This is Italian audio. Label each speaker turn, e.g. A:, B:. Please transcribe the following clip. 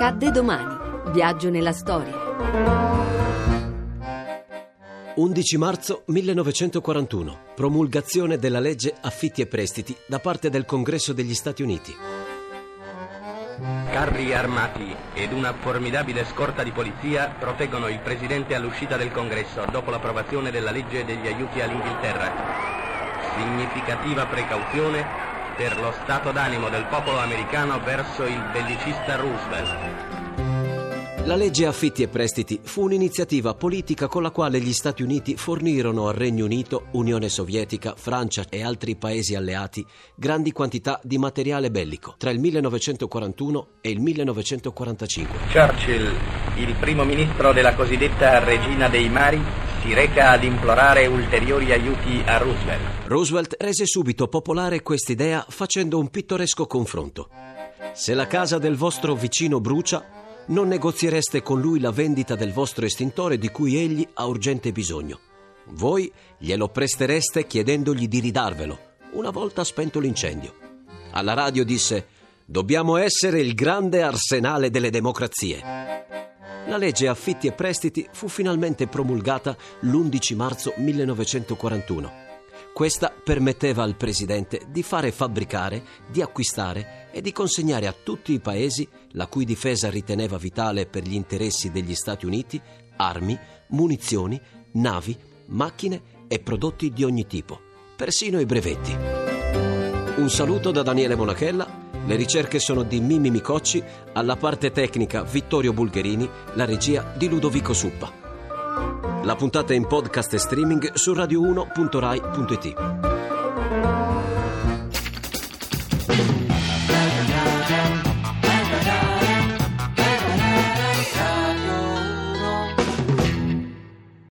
A: Accadde domani. Viaggio nella storia.
B: 11 marzo 1941. Promulgazione della legge affitti e prestiti da parte del Congresso degli Stati Uniti.
C: Carri armati ed una formidabile scorta di polizia proteggono il Presidente all'uscita del Congresso dopo l'approvazione della legge degli aiuti all'Inghilterra. Significativa precauzione per lo stato d'animo del popolo americano verso il bellicista Roosevelt.
B: La legge affitti e prestiti fu un'iniziativa politica con la quale gli Stati Uniti fornirono al Regno Unito, Unione Sovietica, Francia e altri paesi alleati grandi quantità di materiale bellico tra il 1941 e il 1945.
C: Churchill, il primo ministro della cosiddetta Regina dei Mari, si reca ad implorare ulteriori aiuti a Roosevelt.
B: Roosevelt rese subito popolare quest'idea facendo un pittoresco confronto. Se la casa del vostro vicino brucia, non negoziereste con lui la vendita del vostro estintore di cui egli ha urgente bisogno. Voi glielo prestereste chiedendogli di ridarvelo, una volta spento l'incendio. Alla radio disse: Dobbiamo essere il grande arsenale delle democrazie. La legge affitti e prestiti fu finalmente promulgata l'11 marzo 1941. Questa permetteva al Presidente di fare fabbricare, di acquistare e di consegnare a tutti i paesi, la cui difesa riteneva vitale per gli interessi degli Stati Uniti, armi, munizioni, navi, macchine e prodotti di ogni tipo, persino i brevetti. Un saluto da Daniele Monachella le ricerche sono di Mimi Micocci, alla parte tecnica Vittorio Bulgherini, la regia di Ludovico Suppa. La puntata è in podcast e streaming su radio1.rai.it.